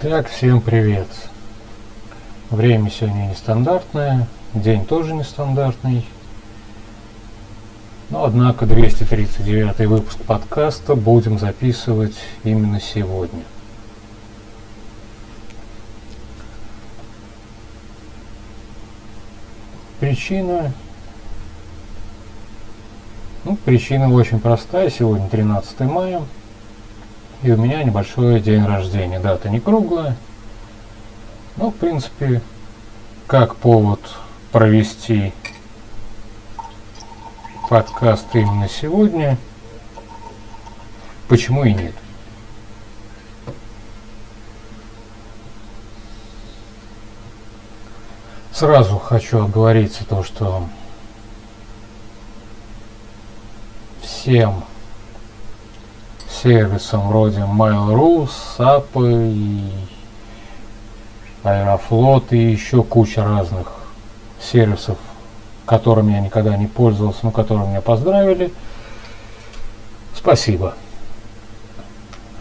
Так, всем привет. Время сегодня нестандартное, день тоже нестандартный. Но, однако, 239 выпуск подкаста будем записывать именно сегодня. Причина... Ну, причина очень простая. Сегодня 13 мая. И у меня небольшой день рождения. Дата не круглая. Но, в принципе, как повод провести подкаст именно сегодня, почему и нет. Сразу хочу оговориться то, что всем сервисам вроде Mail.ru, SAP и Аэрофлот и еще куча разных сервисов, которыми я никогда не пользовался, но которые меня поздравили. Спасибо,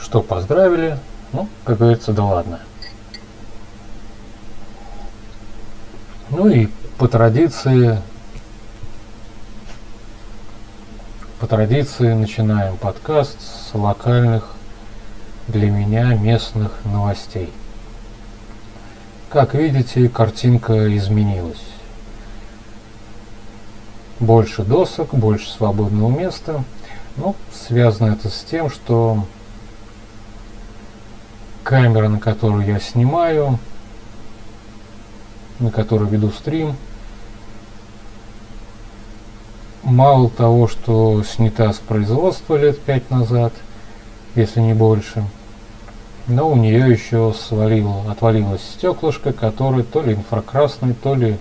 что поздравили. Ну, как говорится, да ладно. Ну и по традиции по традиции начинаем подкаст с локальных для меня местных новостей. Как видите, картинка изменилась. Больше досок, больше свободного места. Ну, связано это с тем, что камера, на которую я снимаю, на которой веду стрим, мало того, что снята с производства лет пять назад, если не больше, но у нее еще свалило, отвалилось стеклышко, которое то ли инфракрасный, то ли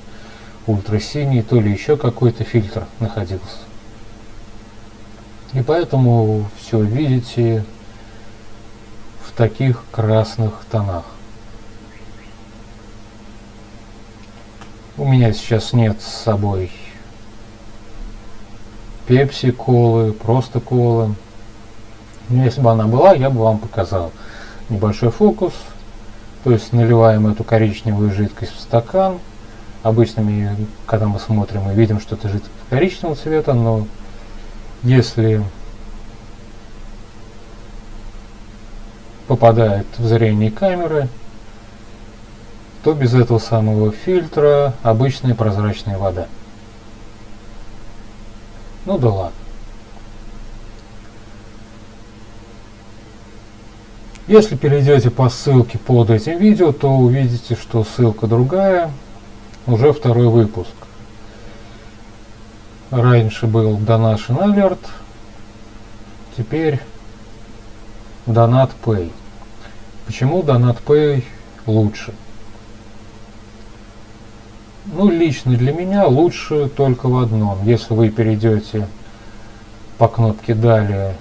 ультрасиний, то ли еще какой-то фильтр находился. И поэтому все видите в таких красных тонах. У меня сейчас нет с собой пепси колы, просто колы. Но если бы она была, я бы вам показал небольшой фокус. То есть наливаем эту коричневую жидкость в стакан. Обычно, мы, когда мы смотрим, мы видим, что это жидкость коричневого цвета, но если попадает в зрение камеры, то без этого самого фильтра обычная прозрачная вода. Ну да ладно. Если перейдете по ссылке под этим видео, то увидите, что ссылка другая, уже второй выпуск. Раньше был Donation Alert, теперь Donat Pay. Почему Donat Pay лучше? Ну, лично для меня лучше только в одном. Если вы перейдете по кнопке «Далее»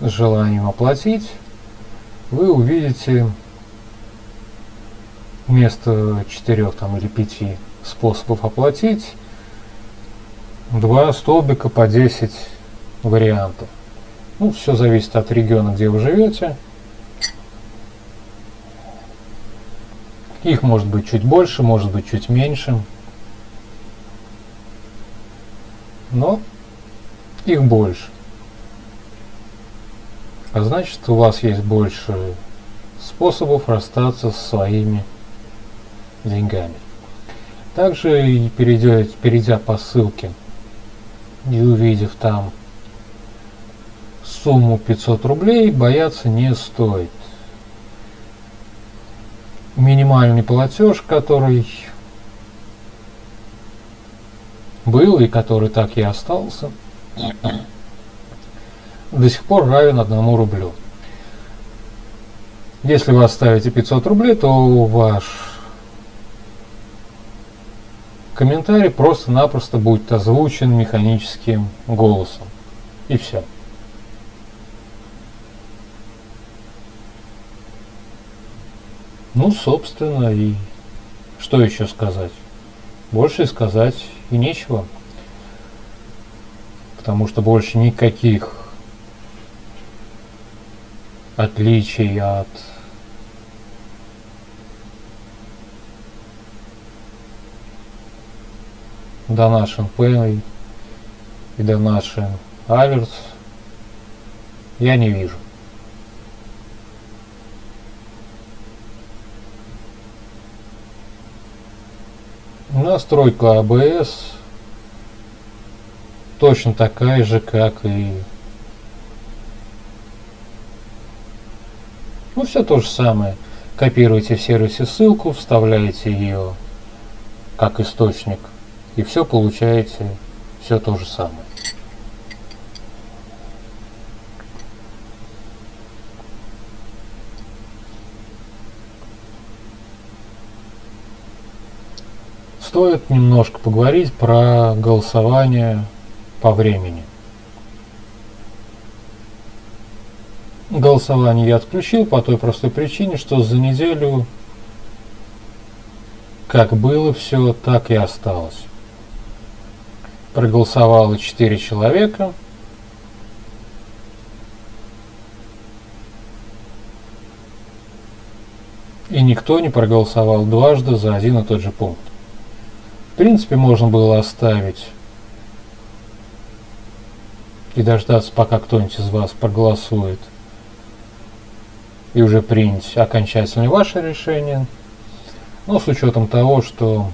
с желанием оплатить, вы увидите вместо четырех там, или пяти способов оплатить два столбика по 10 вариантов. Ну, все зависит от региона, где вы живете. Их может быть чуть больше, может быть чуть меньше. Но их больше. А значит, у вас есть больше способов расстаться со своими деньгами. Также, перейдя, перейдя по ссылке и увидев там сумму 500 рублей, бояться не стоит минимальный платеж, который был и который так и остался, до сих пор равен одному рублю. Если вы оставите 500 рублей, то ваш комментарий просто-напросто будет озвучен механическим голосом. И все. Ну, собственно, и что еще сказать? Больше сказать и нечего. Потому что больше никаких отличий от до Donation Pay и до Donation Аверс я не вижу. Настройка ABS точно такая же, как и... Ну, все то же самое. Копируете в сервисе ссылку, вставляете ее как источник, и все получаете все то же самое. Стоит немножко поговорить про голосование по времени. Голосование я отключил по той простой причине, что за неделю как было все, так и осталось. Проголосовало 4 человека. И никто не проголосовал дважды за один и тот же пункт. В принципе, можно было оставить и дождаться, пока кто-нибудь из вас проголосует и уже принять окончательное ваше решение. Но с учетом того, что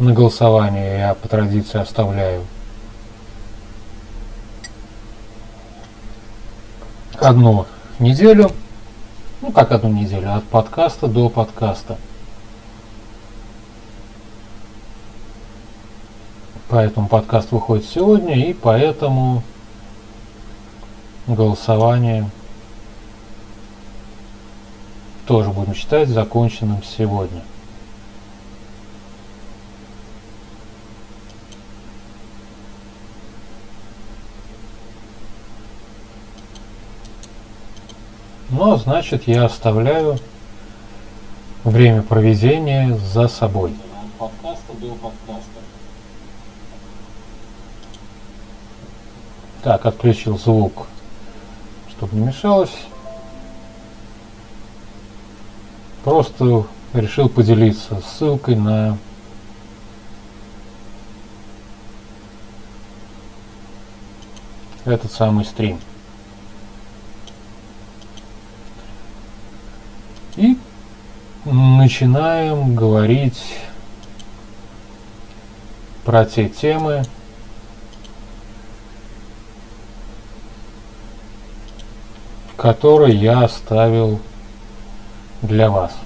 на голосование я по традиции оставляю одну неделю, ну как одну неделю, от подкаста до подкаста. Поэтому подкаст выходит сегодня, и поэтому голосование тоже будем считать законченным сегодня. Ну, значит, я оставляю время проведения за собой. Подкаста до подкаста. Так, отключил звук, чтобы не мешалось. Просто решил поделиться ссылкой на этот самый стрим. И начинаем говорить про те темы, который я оставил для вас.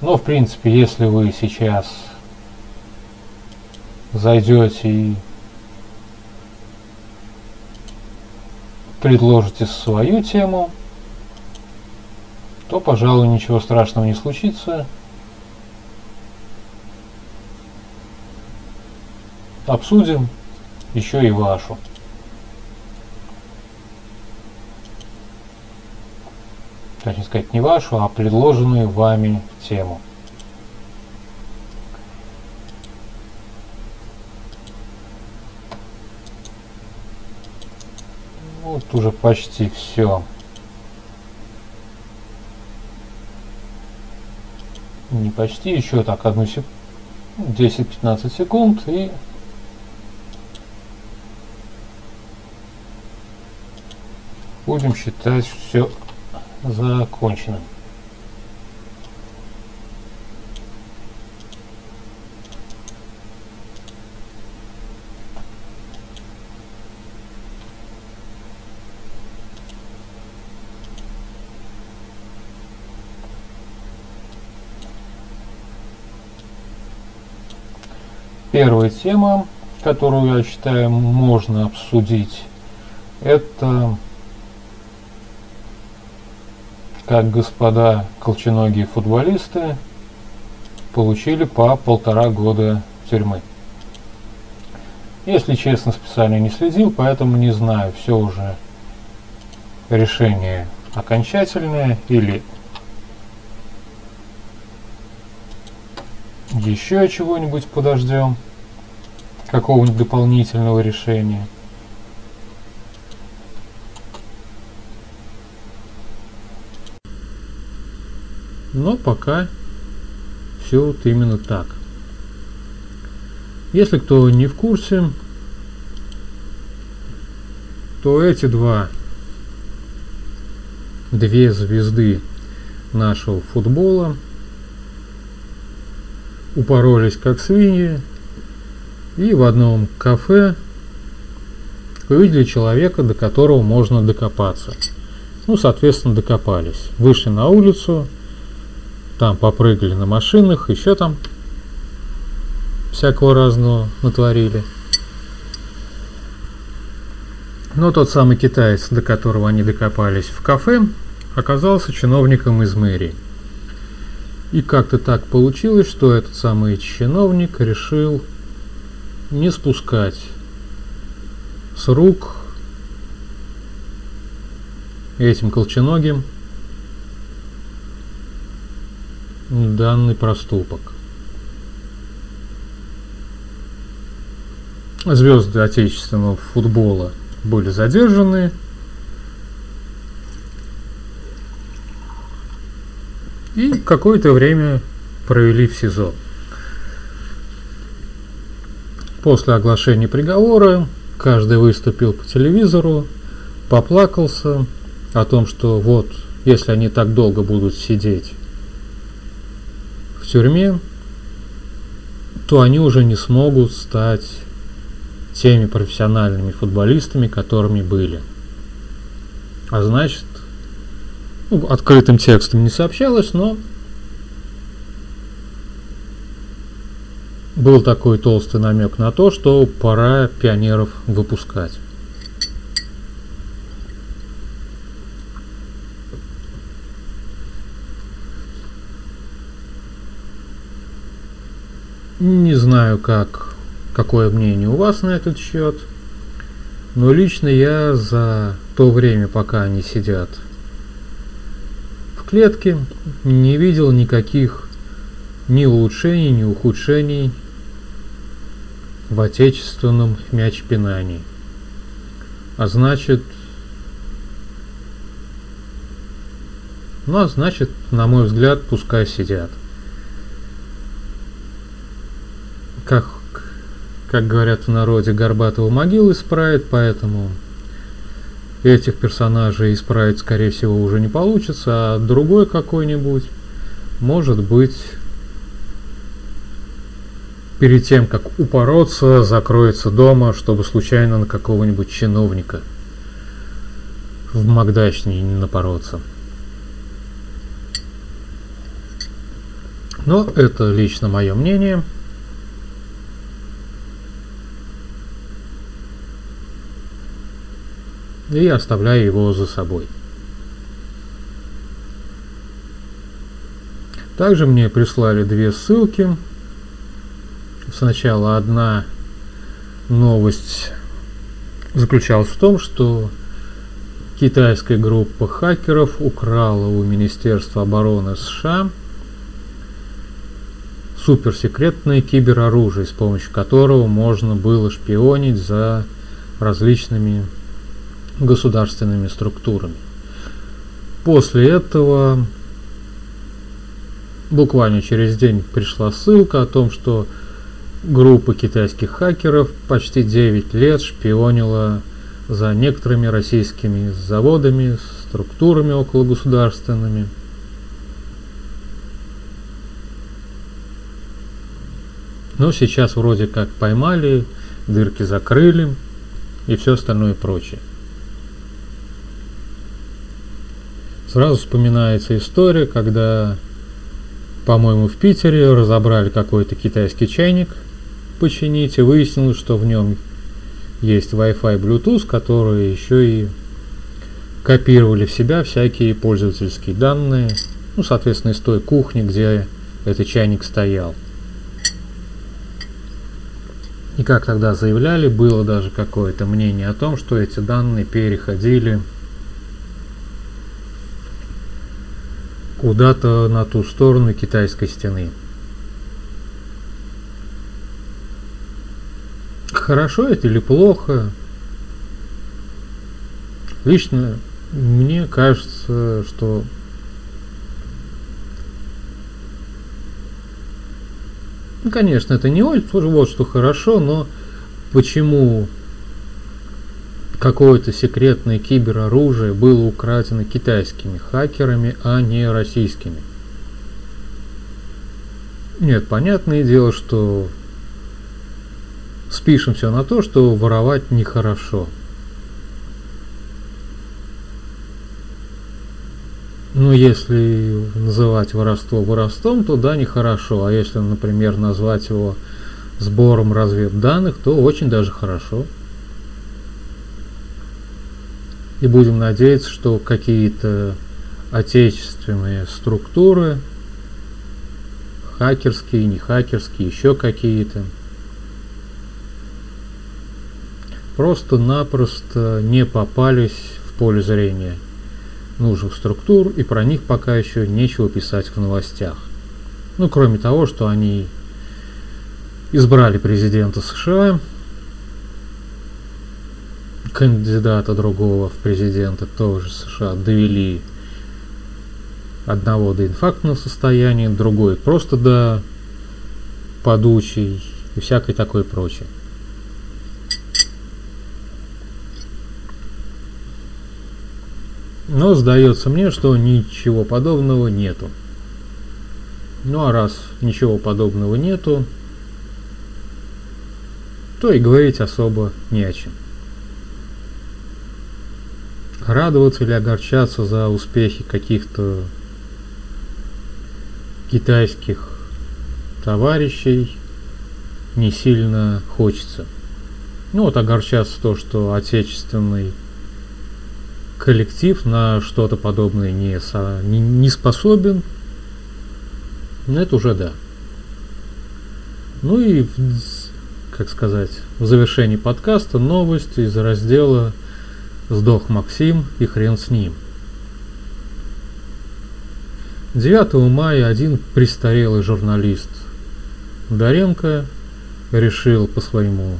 Но, в принципе, если вы сейчас зайдете и предложите свою тему, то, пожалуй, ничего страшного не случится. Обсудим еще и вашу. Точнее сказать, не вашу, а предложенную вами тему. Вот уже почти все. Не почти, еще так одну секунду. 10-15 секунд и будем считать все законченным. Первая тема, которую я считаю можно обсудить, это как господа колченогие футболисты получили по полтора года тюрьмы. Если честно, специально не следил, поэтому не знаю, все уже решение окончательное или еще чего-нибудь подождем, какого-нибудь дополнительного решения. Но пока все вот именно так. Если кто не в курсе, то эти два две звезды нашего футбола упоролись как свиньи и в одном кафе увидели человека, до которого можно докопаться. Ну, соответственно, докопались. Вышли на улицу, там попрыгали на машинах, еще там всякого разного натворили. Но тот самый китаец, до которого они докопались в кафе, оказался чиновником из мэрии. И как-то так получилось, что этот самый чиновник решил не спускать с рук этим колченогим данный проступок. Звезды отечественного футбола были задержаны. И какое-то время провели в СИЗО. После оглашения приговора каждый выступил по телевизору, поплакался о том, что вот, если они так долго будут сидеть в тюрьме, то они уже не смогут стать теми профессиональными футболистами, которыми были. А значит, ну, открытым текстом не сообщалось, но был такой толстый намек на то, что пора пионеров выпускать. Не знаю, как, какое мнение у вас на этот счет, но лично я за то время, пока они сидят в клетке, не видел никаких ни улучшений, ни ухудшений в отечественном мяч-пинании. А значит, ну а значит, на мой взгляд, пускай сидят. Как, как говорят в народе, Горбатого могил исправит, поэтому этих персонажей исправить, скорее всего, уже не получится, а другой какой-нибудь, может быть, перед тем, как упороться, закроется дома, чтобы случайно на какого-нибудь чиновника в Магдачне не напороться. Но это лично мое мнение. И оставляю его за собой. Также мне прислали две ссылки Сначала одна новость заключалась в том, что китайская группа хакеров украла у Министерства обороны США суперсекретное кибероружие, с помощью которого можно было шпионить за различными государственными структурами. После этого буквально через день пришла ссылка о том, что Группа китайских хакеров почти 9 лет шпионила за некоторыми российскими заводами, структурами окологосударственными. Но сейчас вроде как поймали, дырки закрыли и все остальное прочее. Сразу вспоминается история, когда, по-моему, в Питере разобрали какой-то китайский чайник – починить, и выяснилось, что в нем есть Wi-Fi Bluetooth, которые еще и копировали в себя всякие пользовательские данные, ну, соответственно, из той кухни, где этот чайник стоял. И как тогда заявляли, было даже какое-то мнение о том, что эти данные переходили куда-то на ту сторону китайской стены. Хорошо это или плохо? Лично мне кажется, что Ну, конечно, это не очень, вот что хорошо, но почему какое-то секретное кибероружие было украдено китайскими хакерами, а не российскими? Нет, понятное дело, что спишем все на то, что воровать нехорошо. Ну, если называть воровство воровством, то да, нехорошо. А если, например, назвать его сбором разведданных, то очень даже хорошо. И будем надеяться, что какие-то отечественные структуры, хакерские, не хакерские, еще какие-то, просто-напросто не попались в поле зрения нужных структур, и про них пока еще нечего писать в новостях. Ну, кроме того, что они избрали президента США, кандидата другого в президенты тоже США довели одного до инфарктного состояния, другой просто до подучий и всякое такое прочее. Но сдается мне, что ничего подобного нету. Ну а раз ничего подобного нету, то и говорить особо не о чем. Радоваться или огорчаться за успехи каких-то китайских товарищей не сильно хочется. Ну вот огорчаться то, что отечественный коллектив на что-то подобное не, не, не способен, ну это уже да. Ну и, как сказать, в завершении подкаста новость из раздела «Сдох Максим и хрен с ним». 9 мая один престарелый журналист Даренко решил по своему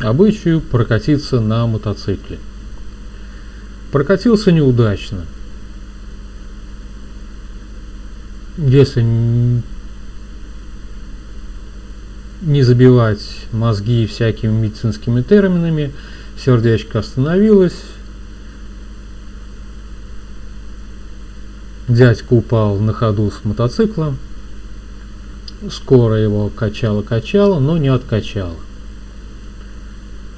обычаю прокатиться на мотоцикле. Прокатился неудачно. Если не забивать мозги всякими медицинскими терминами, сердечко остановилось, дядька упал на ходу с мотоцикла, скоро его качало-качало, но не откачало.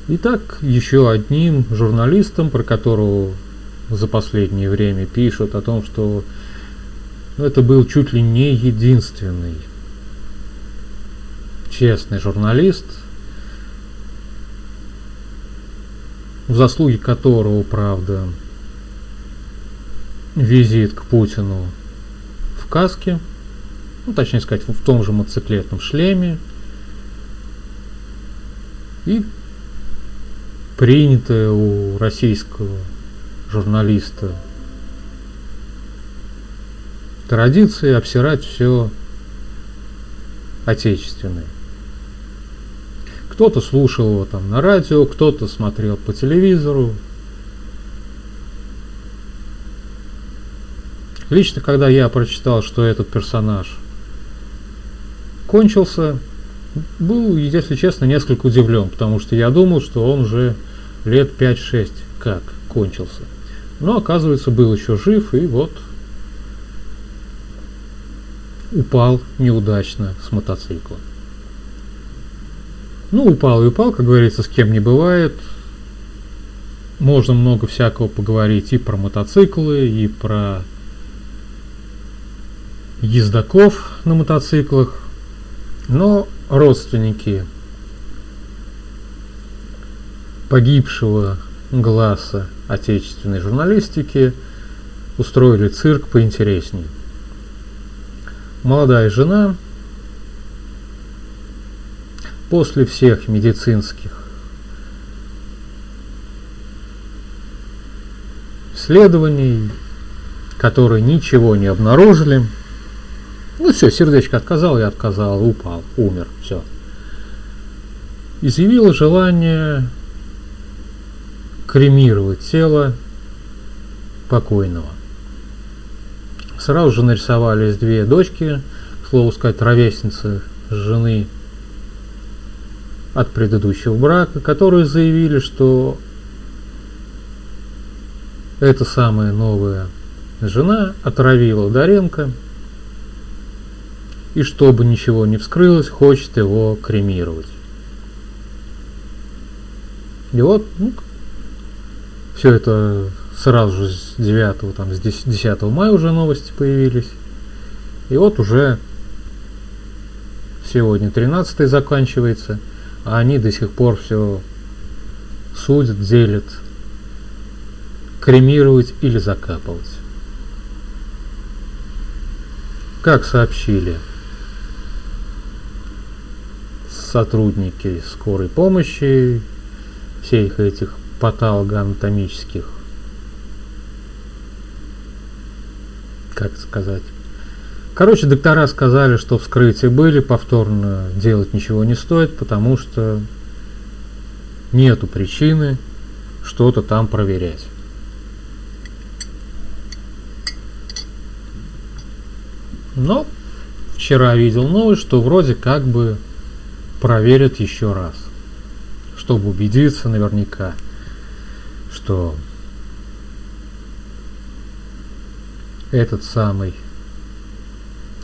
Итак, еще одним журналистом, про которого за последнее время пишут о том, что ну, это был чуть ли не единственный честный журналист, в заслуги которого, правда, визит к Путину в каске, ну, точнее сказать, в том же мотоциклетном шлеме, и принятая у российского журналиста традиции обсирать все отечественное. Кто-то слушал его там на радио, кто-то смотрел по телевизору. Лично, когда я прочитал, что этот персонаж кончился, был, если честно, несколько удивлен, потому что я думал, что он уже лет 5-6 как кончился. Но оказывается был еще жив и вот упал неудачно с мотоцикла. Ну, упал и упал, как говорится, с кем не бывает. Можно много всякого поговорить и про мотоциклы, и про ездаков на мотоциклах. Но родственники погибшего глаза отечественной журналистики устроили цирк поинтересней. Молодая жена после всех медицинских исследований, которые ничего не обнаружили, ну все, сердечко отказал и отказал, упал, умер, все. Изъявила желание кремировать тело покойного. Сразу же нарисовались две дочки слову сказать, ровесницы жены от предыдущего брака, которые заявили, что эта самая новая жена отравила Доренко, и чтобы ничего не вскрылось, хочет его кремировать. И вот, ну, все это сразу же с 9, там, с 10, 10 мая уже новости появились. И вот уже сегодня 13 заканчивается, а они до сих пор все судят, делят, кремировать или закапывать. Как сообщили сотрудники скорой помощи, всех этих патологоанатомических, как сказать. Короче, доктора сказали, что вскрытия были, повторно делать ничего не стоит, потому что нету причины что-то там проверять. Но вчера видел новость, что вроде как бы проверят еще раз, чтобы убедиться наверняка, что этот самый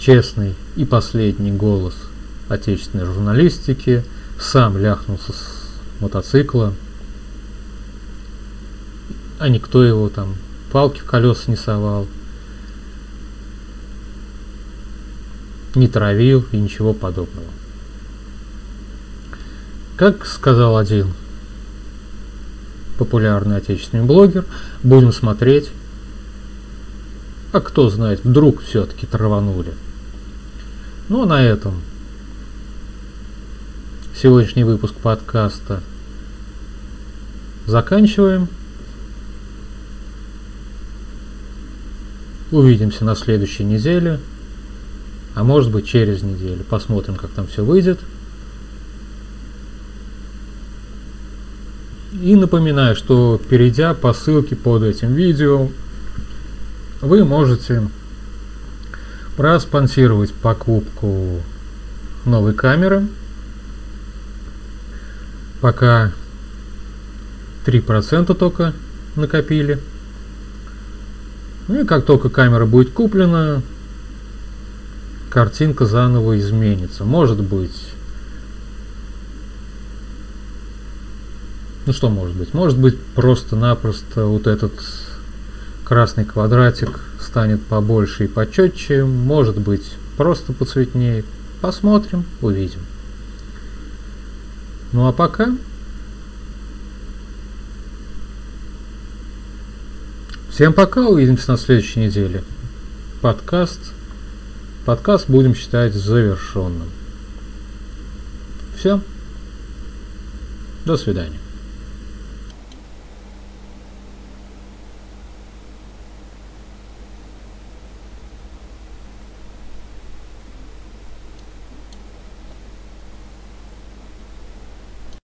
честный и последний голос отечественной журналистики сам ляхнулся с мотоцикла, а никто его там палки в колеса не совал, не травил и ничего подобного. Как сказал один популярный отечественный блогер, будем смотреть, а кто знает, вдруг все-таки траванули. Ну на этом сегодняшний выпуск подкаста заканчиваем. Увидимся на следующей неделе, а может быть через неделю. Посмотрим, как там все выйдет. И напоминаю, что перейдя по ссылке под этим видео, вы можете проспонсировать покупку новой камеры. Пока 3% только накопили. Ну и как только камера будет куплена, картинка заново изменится. Может быть Ну что может быть? Может быть просто-напросто вот этот красный квадратик станет побольше и почетче. Может быть просто поцветнее. Посмотрим, увидим. Ну а пока... Всем пока, увидимся на следующей неделе. Подкаст. Подкаст будем считать завершенным. Все. До свидания.